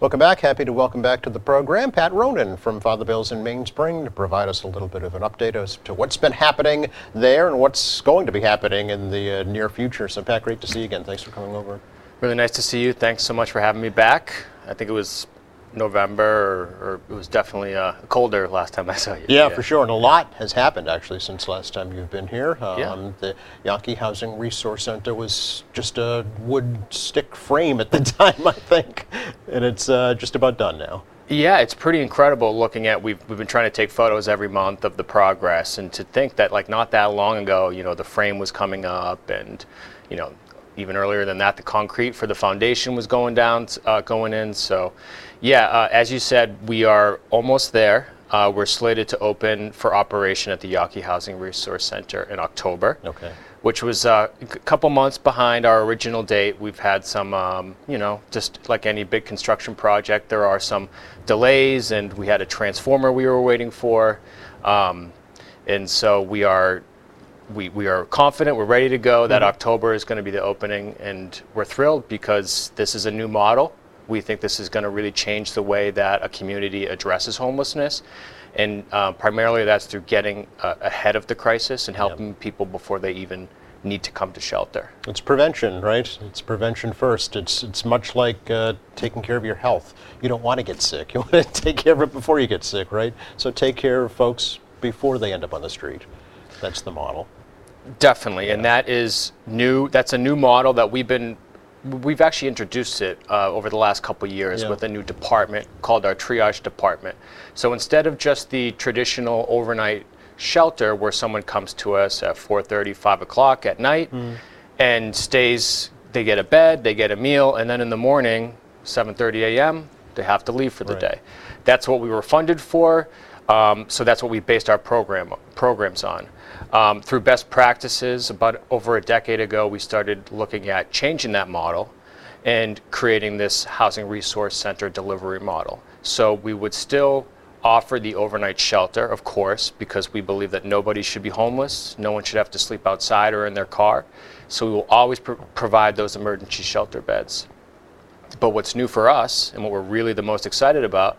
Welcome back. Happy to welcome back to the program Pat Ronan from Father Bill's in MainSpring to provide us a little bit of an update as to what's been happening there and what's going to be happening in the uh, near future. So, Pat, great to see you again. Thanks for coming over. Really nice to see you. Thanks so much for having me back. I think it was November, or, or it was definitely uh, colder last time I saw you. Yeah, for sure. And a lot has happened actually since last time you've been here. Yeah. Um, The Yawkey Housing Resource Center was just a wood stick frame at the time, I think, and it's uh, just about done now. Yeah, it's pretty incredible looking at we've we've been trying to take photos every month of the progress and to think that like not that long ago, you know, the frame was coming up and you know, even earlier than that the concrete for the foundation was going down uh, going in. So, yeah, uh, as you said, we are almost there. Uh, we're slated to open for operation at the Yawkey Housing Resource Center in October. Okay. which was uh, a couple months behind our original date. We've had some, um, you know, just like any big construction project, there are some delays, and we had a transformer we were waiting for, um, and so we are. We, we are confident, we're ready to go that October is going to be the opening, and we're thrilled because this is a new model. We think this is going to really change the way that a community addresses homelessness. And uh, primarily that's through getting uh, ahead of the crisis and helping people before they even need to come to shelter. It's prevention, right? It's prevention first. It's it's much like uh, taking care of your health. You don't want to get sick. You want to take care of it before you get sick, right? So take care of folks before they end up on the street. That's the model. Definitely, and that is new. That's a new model that we've been, we've actually introduced it uh, over the last couple of years Yeah. with a new department called our triage department. So instead of just the traditional overnight shelter where someone comes to us at 4:30, 5 o'clock at night, and stays, they get a bed, they get a meal, and then in the morning, 7:30 a.m., they have to leave for the Right. day. That's what we were funded for. Um, so that's what we based our program programs on. Um, through best practices, about over a decade ago, we started looking at changing that model and creating this housing resource center delivery model. So we would still offer the overnight shelter, of course, because we believe that nobody should be homeless. No one should have to sleep outside or in their car. So we will always pro- provide those emergency shelter beds. But what's new for us, and what we're really the most excited about,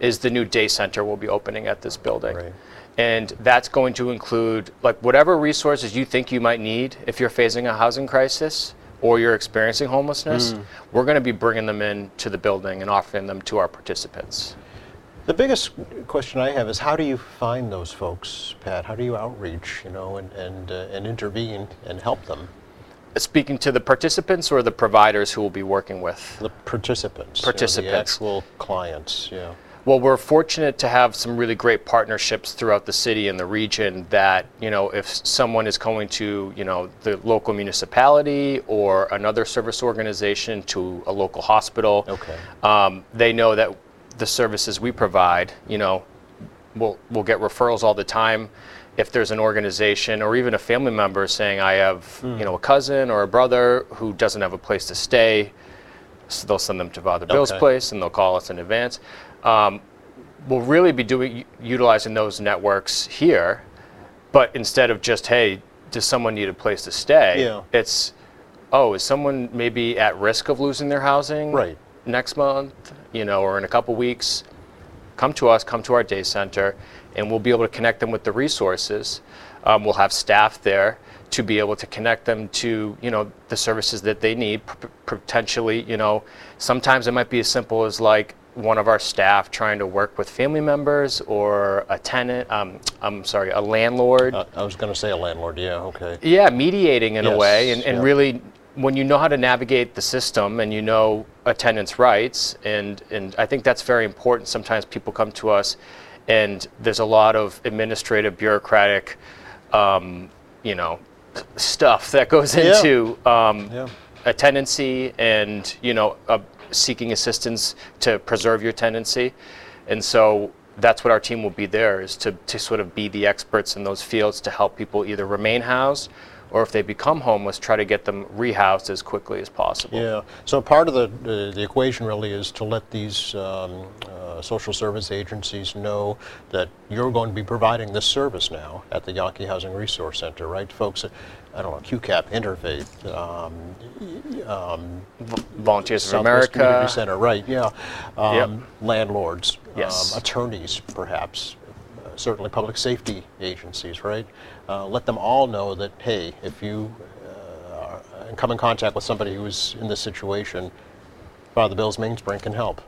is the new day center we'll be opening at this building. Right. And that's going to include like whatever resources you think you might need if you're facing a housing crisis or you're experiencing homelessness. We're going to be bringing them in to the building and offering them to our participants. The biggest question I have is how do you find those folks, Pat? How do you outreach, you know, and and uh, and intervene and help them? Speaking to the participants or the providers who will be working with. The participants. you know, Participants. the actual clients. Yeah. Well, we're fortunate to have some really great partnerships throughout the city and the region that, you know, if someone is going to, you know, the local municipality or another service organization to a local hospital, Okay. um, they know that the services we provide, you know, we'll, we'll get referrals all the time. If there's an organization or even a family member saying, I have, you know, a cousin or a brother who doesn't have a place to stay, so they'll send them to Father Bill's Okay. place and they'll call us in advance. Um, we'll really be doing utilizing those networks here, but instead of just hey, does someone need a place to stay? Yeah. It's oh, is someone maybe at risk of losing their housing Right. next month, you know, or in a couple weeks? Come to us, come to our day center, and we'll be able to connect them with the resources. Um, we'll have staff there to be able to connect them to, you know, the services that they need. P- potentially, you know, sometimes it might be as simple as like one of our staff trying to work with family members or a tenant. Um, I'm sorry, a landlord. Uh, I was going to say a landlord. Yeah. Okay. Yeah, mediating in a way, and, and yeah. really, when you know how to navigate the system and you know a tenant's rights, and and I think that's very important. Sometimes people come to us, and there's a lot of administrative, bureaucratic, um, you know, stuff that goes Yeah. into um, Yeah. a tenancy and you know uh, seeking assistance to preserve your tenancy and so that's what our team will be there is to, to sort of be the experts in those fields to help people either remain housed or if they become homeless try to get them rehoused as quickly as possible Yeah. So part of the, the the equation really is to let these um, uh, uh, social service agencies know that you're going to be providing this service now at the Yawkey Housing Resource Center, right? Folks, I don't know, QCAP, Interfaith, um, um, Volunteers of Southwest Community America. Center, right, yeah. Um, Yep. Landlords, Yes. um, attorneys, perhaps, uh, certainly public safety agencies, right? Uh, let them all know that, hey, if you uh, come in contact with somebody who's in this situation, Father Bill's MainSpring can help.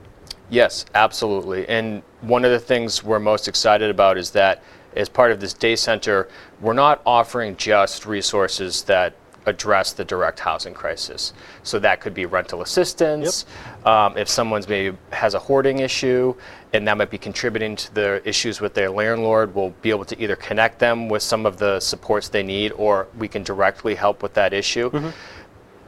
Yes, absolutely. And one of the things we're most excited about is that as part of this day center, we're not offering just resources that address the direct housing crisis. So that could be rental assistance. Um, if someone's maybe has a hoarding issue and that might be contributing to the issues with their landlord, we'll be able to either connect them with some of the supports they need or we can directly help with that issue.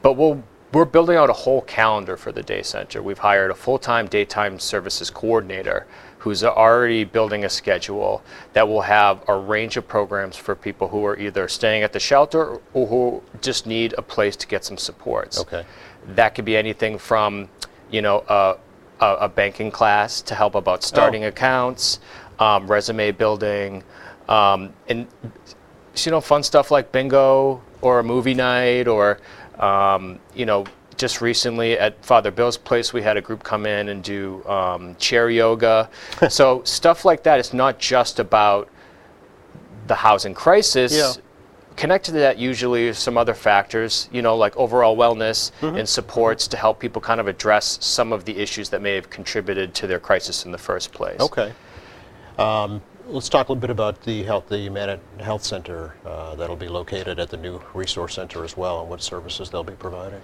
But we'll, we're building out a whole calendar for the day center. We've hired a full-time daytime services coordinator who's already building a schedule that will have a range of programs for people who are either staying at the shelter or who just need a place to get some supports. Okay. That could be anything from, you know, a, a, a banking class to help about starting accounts, um, resume building, um, and you know, fun stuff like bingo or a movie night or, um, you know, just recently at Father Bill's place, we had a group come in and do um, chair yoga. so stuff like that. It's not just about the housing crisis. Yeah. Connected to that, usually some other factors, you know, like overall wellness Mm-hmm. and supports to help people kind of address some of the issues that may have contributed to their crisis in the first place. Okay. Um, let's talk a little bit about the health, the Manet Health Center uh, that'll be located at the new resource center as well, and what services they'll be providing.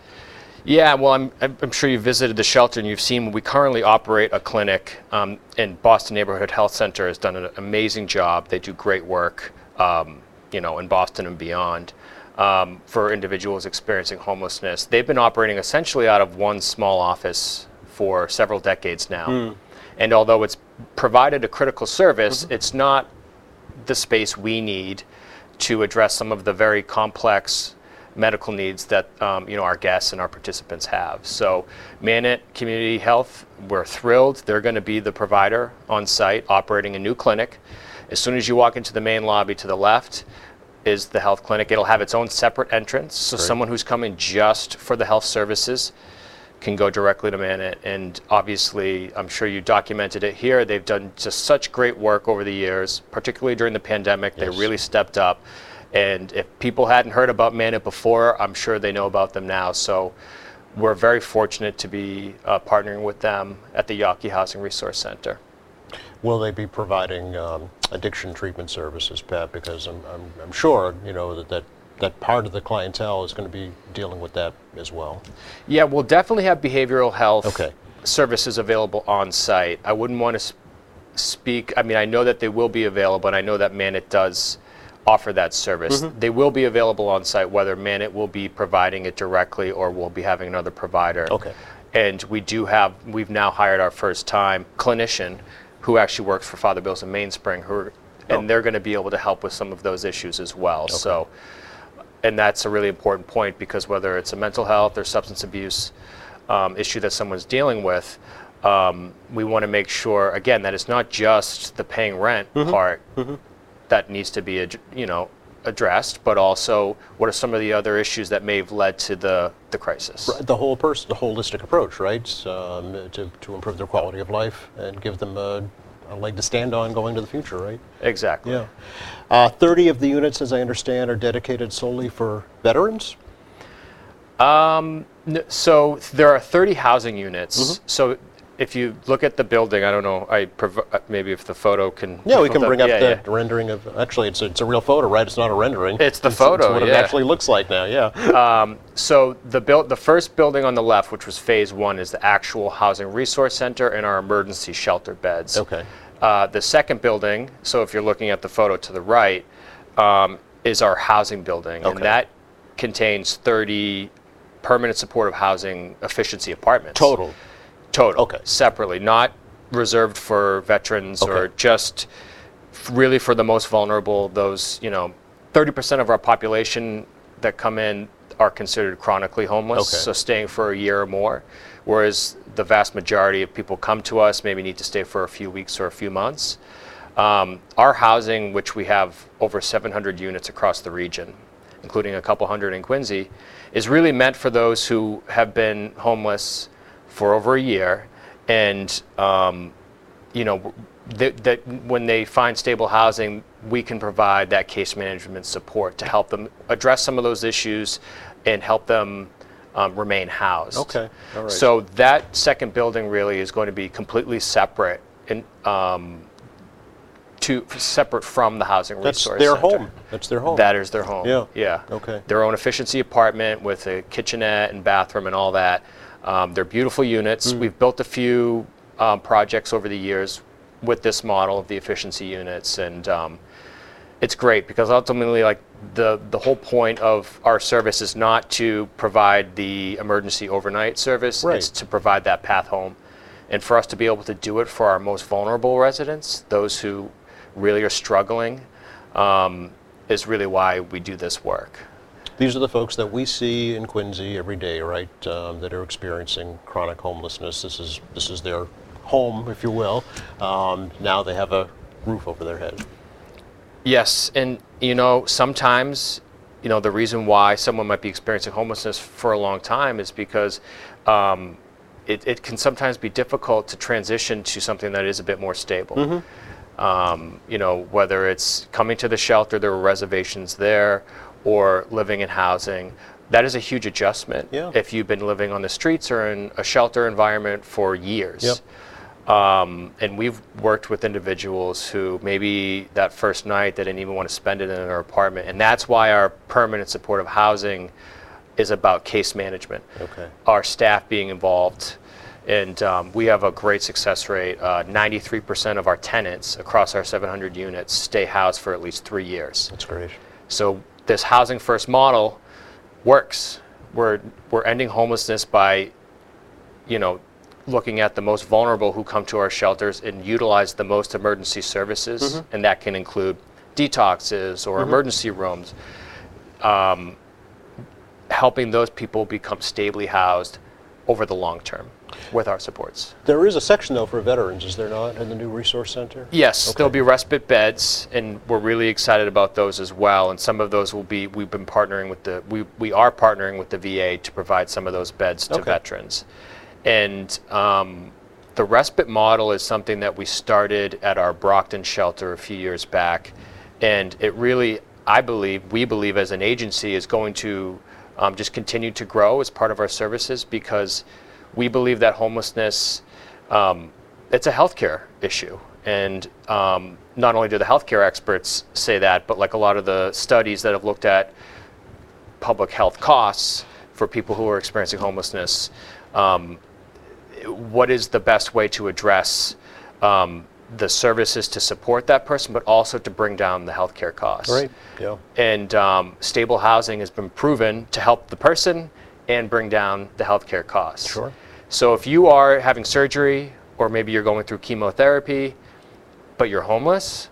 Yeah, well, I'm, I'm sure you've visited the shelter and you've seen we currently operate a clinic, um, and Boston Neighborhood Health Center has done an amazing job. They do great work, um, you know, in Boston and beyond um, for individuals experiencing homelessness. They've been operating essentially out of one small office for several decades now, and although it's provided a critical service, it's not the space we need to address some of the very complex medical needs that um, you know our guests and our participants have. So, Manet Community Health, we're thrilled. They're going to be the provider on site, operating a new clinic. As soon as you walk into the main lobby to the left is the health clinic. It'll have its own separate entrance, so someone who's coming just for the health services can go directly to Manet. And obviously, I'm sure you documented it here. They've done just such great work over the years, particularly during the pandemic. Yes. They really stepped up. And if people hadn't heard about Manet before, I'm sure they know about them now. So we're very fortunate to be uh, partnering with them at the Yawkey Housing Resource Center. Will they be providing um, addiction treatment services, Pat? Because I'm, I'm, I'm sure you know that, that that part of the clientele is going to be dealing with that as well. Yeah, we'll definitely have behavioral health Okay. services available on site. I wouldn't want to speak, I mean, I know that they will be available, and I know that Manet does offer that service. Mm-hmm. They will be available on site, whether Manet will be providing it directly or we'll be having another provider. Okay. And we do have, we've now hired our first time clinician who actually works for Father Bill's in MainSpring, who are, Oh. and they're going to be able to help with some of those issues as well. So, and that's a really important point because whether it's a mental health or substance abuse um, issue that someone's dealing with, um, we want to make sure again that it's not just the paying rent part that needs to be, you know, addressed, but also what are some of the other issues that may have led to the the crisis. The whole person, the holistic approach, right? Um, to, to improve their quality of life and give them a, a leg to stand on going to the future, right? Exactly. Yeah. Uh, 30 of the units, as I understand, are dedicated solely for veterans? N- So there are 30 housing units. Mm-hmm. So if you look at the building, I don't know, I prov- uh, maybe if the photo can. Yeah, we can bring up yeah, the yeah. rendering of. Actually, it's a, it's a real photo, right? It's not a rendering. It's the It's photo, what it actually looks like now. Yeah. So the build, the first building on the left, which was phase one, is the actual housing resource center and our emergency shelter beds. Okay. Uh, the second building, so if you're looking at the photo to the right, um, is our housing building, Okay. and that contains 30 permanent supportive housing efficiency apartments. Total. Total. Okay. Separately, not reserved for veterans or just really for the most vulnerable. Those, you know, 30% of our population that come in are considered chronically homeless, Okay. so staying for a year or more. whereas the vast majority of people come to us maybe need to stay for a few weeks or a few months. Um, our housing, which we have over 700 units across the region, including a couple hundred in Quincy, is really meant for those who have been homeless for over a year, and um, you know that, that when they find stable housing, we can provide that case management support to help them address some of those issues and help them um, remain housed. Okay, all right. So that second building really is going to be completely separate and um, to separate from the housing That's resource their center. home. That's their home. That is their home. Yeah. Yeah. Okay. Their own efficiency apartment with a kitchenette and bathroom and all that. Um, they're beautiful units. Mm. We've built a few um, projects over the years with this model of the efficiency units, and um, it's great because ultimately, like the the whole point of our service is not to provide the emergency overnight service. Right. It's to provide that path home, and for us to be able to do it for our most vulnerable residents, those who really are struggling, um, is really why we do this work. These are the folks that we see in Quincy every day, right? Um, that are experiencing chronic homelessness. This is this is their home, if you will. Um, now they have a roof over their head. Yes, and you know, sometimes, you know, the reason why someone might be experiencing homelessness for a long time is because um, it, it can sometimes be difficult to transition to something that is a bit more stable. Um, you know, whether it's coming to the shelter, there were reservations there, or living in housing. That is a huge adjustment Yeah. if you've been living on the streets or in a shelter environment for years. Yep. Um, and we've worked with individuals who maybe that first night they didn't even want to spend it in their apartment. And that's why our permanent supportive housing is about case management. Okay. Our staff being involved. And um, we have a great success rate. Uh, 93% of our tenants across our 700 units stay housed for at least three years. That's great. So this housing first model works. We're we're ending homelessness by, you know, looking at the most vulnerable who come to our shelters and utilize the most emergency services, and that can include detoxes or emergency rooms. Um, helping those people become stably housed over the long term with our supports. There is a section though for veterans, is there not, in the new resource center? Yes, there'll be respite beds, and we're really excited about those as well. And some of those will be, we've been partnering with the, we, we are partnering with the VA to provide some of those beds to Okay. veterans. And um, the respite model is something that we started at our Brockton shelter a few years back. And it really, I believe, we believe as an agency, is going to um, just continue to grow as part of our services because we believe that homelessness um, it's a healthcare issue. And um, not only do the healthcare experts say that, but like a lot of the studies that have looked at public health costs for people who are experiencing homelessness, um, what is the best way to address um, the services to support that person, but also to bring down the healthcare costs? Right. Yeah. And um, stable housing has been proven to help the person and bring down the healthcare costs. Sure. So if you are having surgery or maybe you're going through chemotherapy, but you're homeless,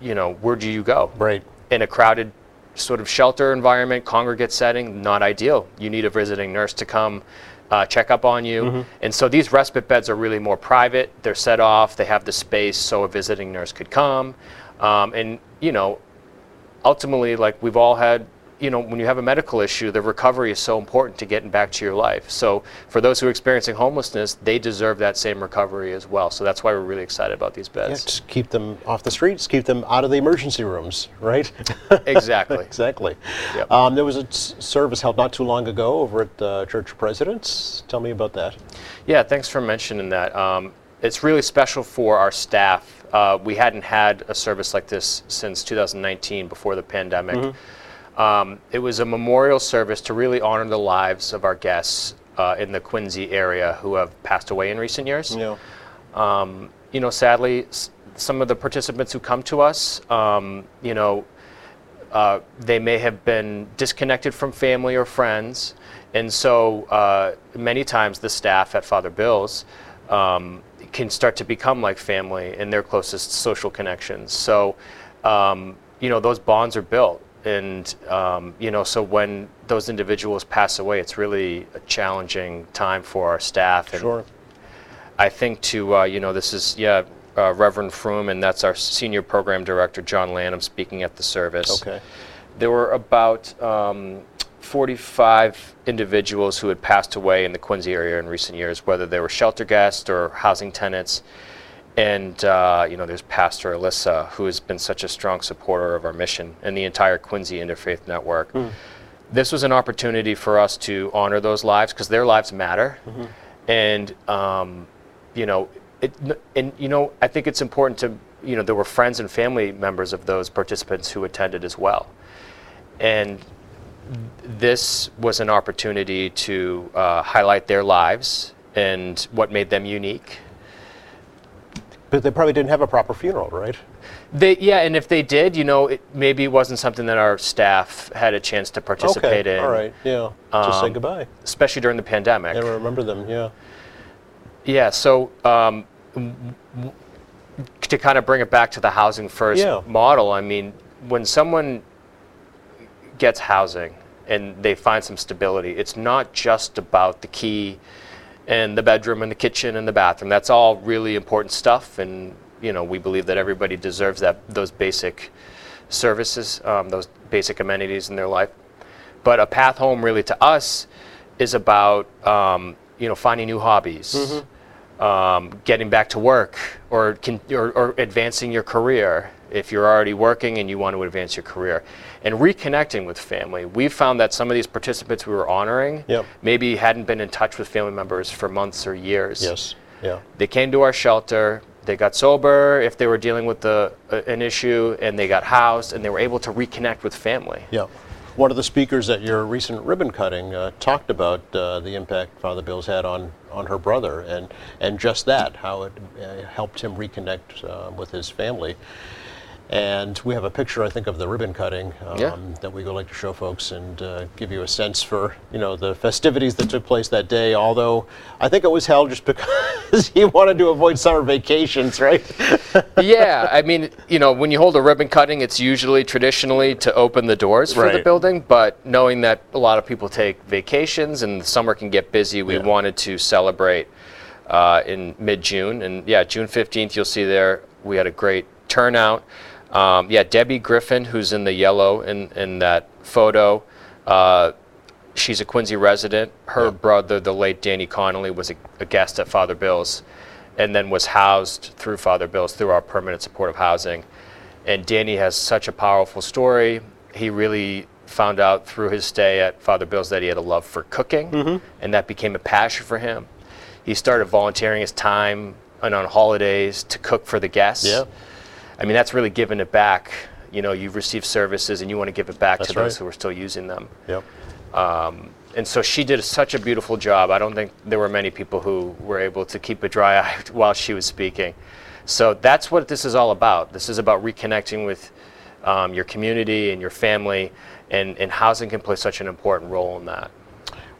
you know, where do you go? Right. In a crowded sort of shelter environment, congregate setting, not ideal. You need a visiting nurse to come uh, check up on you. And so these respite beds are really more private. They're set off. They have the space so a visiting nurse could come. Um, and, you know, ultimately, like we've all had, you know, when you have a medical issue, the recovery is so important to getting back to your life. So for those who are experiencing homelessness, they deserve that same recovery as well. So that's why we're really excited about these Yeah, beds. just keep them off the streets, keep them out of the emergency rooms, right? Exactly. exactly. Yep. Um, there was a service held not too long ago over at uh, Church of Presidents. Tell me about that. Yeah, thanks for mentioning that. Um, it's really special for our staff. Uh, we hadn't had a service like this since 2019, before the pandemic. Um, it was a memorial service to really honor the lives of our guests uh, in the Quincy area who have passed away in recent years. You know, Um, you know, sadly, s- some of the participants who come to us, um, you know, uh, they may have been disconnected from family or friends, and so uh, many times the staff at Father Bill's um, can start to become like family and their closest social connections. So, um, you know, those bonds are built, And, um, you know, so when those individuals pass away, it's really a challenging time for our staff. And Sure. I think to, uh, you know, this is, yeah, uh, Reverend Froome, and that's our senior program director, John Lanham, speaking at the service. Okay. There were about um, 45 individuals who had passed away in the Quincy area in recent years, whether they were shelter guests or housing tenants. And, uh, you know, there's Pastor Alyssa, who has been such a strong supporter of our mission and the entire Quincy Interfaith Network. This was an opportunity for us to honor those lives because their lives matter. And, um, you know, it, and, you know, I think it's important to, you know, there were friends and family members of those participants who attended as well. And this was an opportunity to uh, highlight their lives and what made them unique. But they probably didn't have a proper funeral, right? They, yeah, and if they did, you know, it, maybe it wasn't something that our staff had a chance to participate okay. in, All right. Yeah. Just say Um, goodbye. especially during the pandemic. I remember them. Yeah. Yeah, so um, to kind of bring it back to the housing first Yeah. model, I mean, when someone gets housing and they find some stability, it's not just about the key and the bedroom and the kitchen and the bathroom. That's all really important stuff, and you know, we believe that everybody deserves that those basic services, um, those basic amenities in their life. But a path home, really, to us, is about um, you know finding new hobbies, um, getting back to work, or, con- or or advancing your career if you're already working and you want to advance your career, and reconnecting with family. We found that some of these participants we were honoring Yep. maybe hadn't been in touch with family members for months or years. Yes. Yeah. They came to our shelter. They got sober if they were dealing with the, uh, an issue, and they got housed, and they were able to reconnect with family. Yeah. One of the speakers at your recent ribbon cutting uh, talked about uh, the impact Father Bill's had on, on her brother, and, and just that, how it uh, helped him reconnect uh, with his family. And we have a picture, I think, of the ribbon cutting um, Yeah. that we would like to show folks and uh, give you a sense for, you know, the festivities that took place that day. Although I think it was held just because he wanted to avoid summer vacations, right? yeah, I mean, you know, when you hold a ribbon cutting, it's usually traditionally to open the doors for the Right. building, but knowing that a lot of people take vacations and the summer can get busy, we Yeah. wanted to celebrate uh, in mid June. And yeah, June 15th, you'll see there, we had a great turnout. Um, yeah, Debbie Griffin, who's in the yellow in, in that photo, uh, she's a Quincy resident. Her Yeah. brother, the late Danny Connolly, was a, a guest at Father Bill's and then was housed through Father Bill's through our permanent supportive housing. And Danny has such a powerful story. He really found out through his stay at Father Bill's that he had a love for cooking, and that became a passion for him. He started volunteering his time and on holidays to cook for the guests. Yeah. I mean, that's really giving it back. You know, you've received services and you want to give it back That's to those who are still using them. Yep. And so she did such a beautiful job. I don't think there were many people who were able to keep a dry eye while she was speaking. So that's what this is all about. This is about reconnecting with um, your community and your family, and, and housing can play such an important role in that.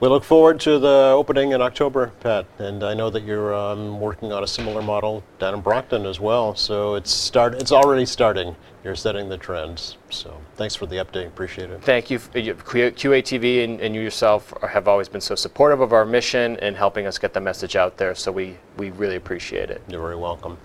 We look forward to the opening in October, Pat, and I know that you're um, working on a similar model down in Brockton as well. So it's start. It's already starting. You're setting the trends. So thanks for the update. Appreciate it. Thank you, QATV and, and you yourself have always been so supportive of our mission and helping us get the message out there. So we, we really appreciate it. You're very welcome.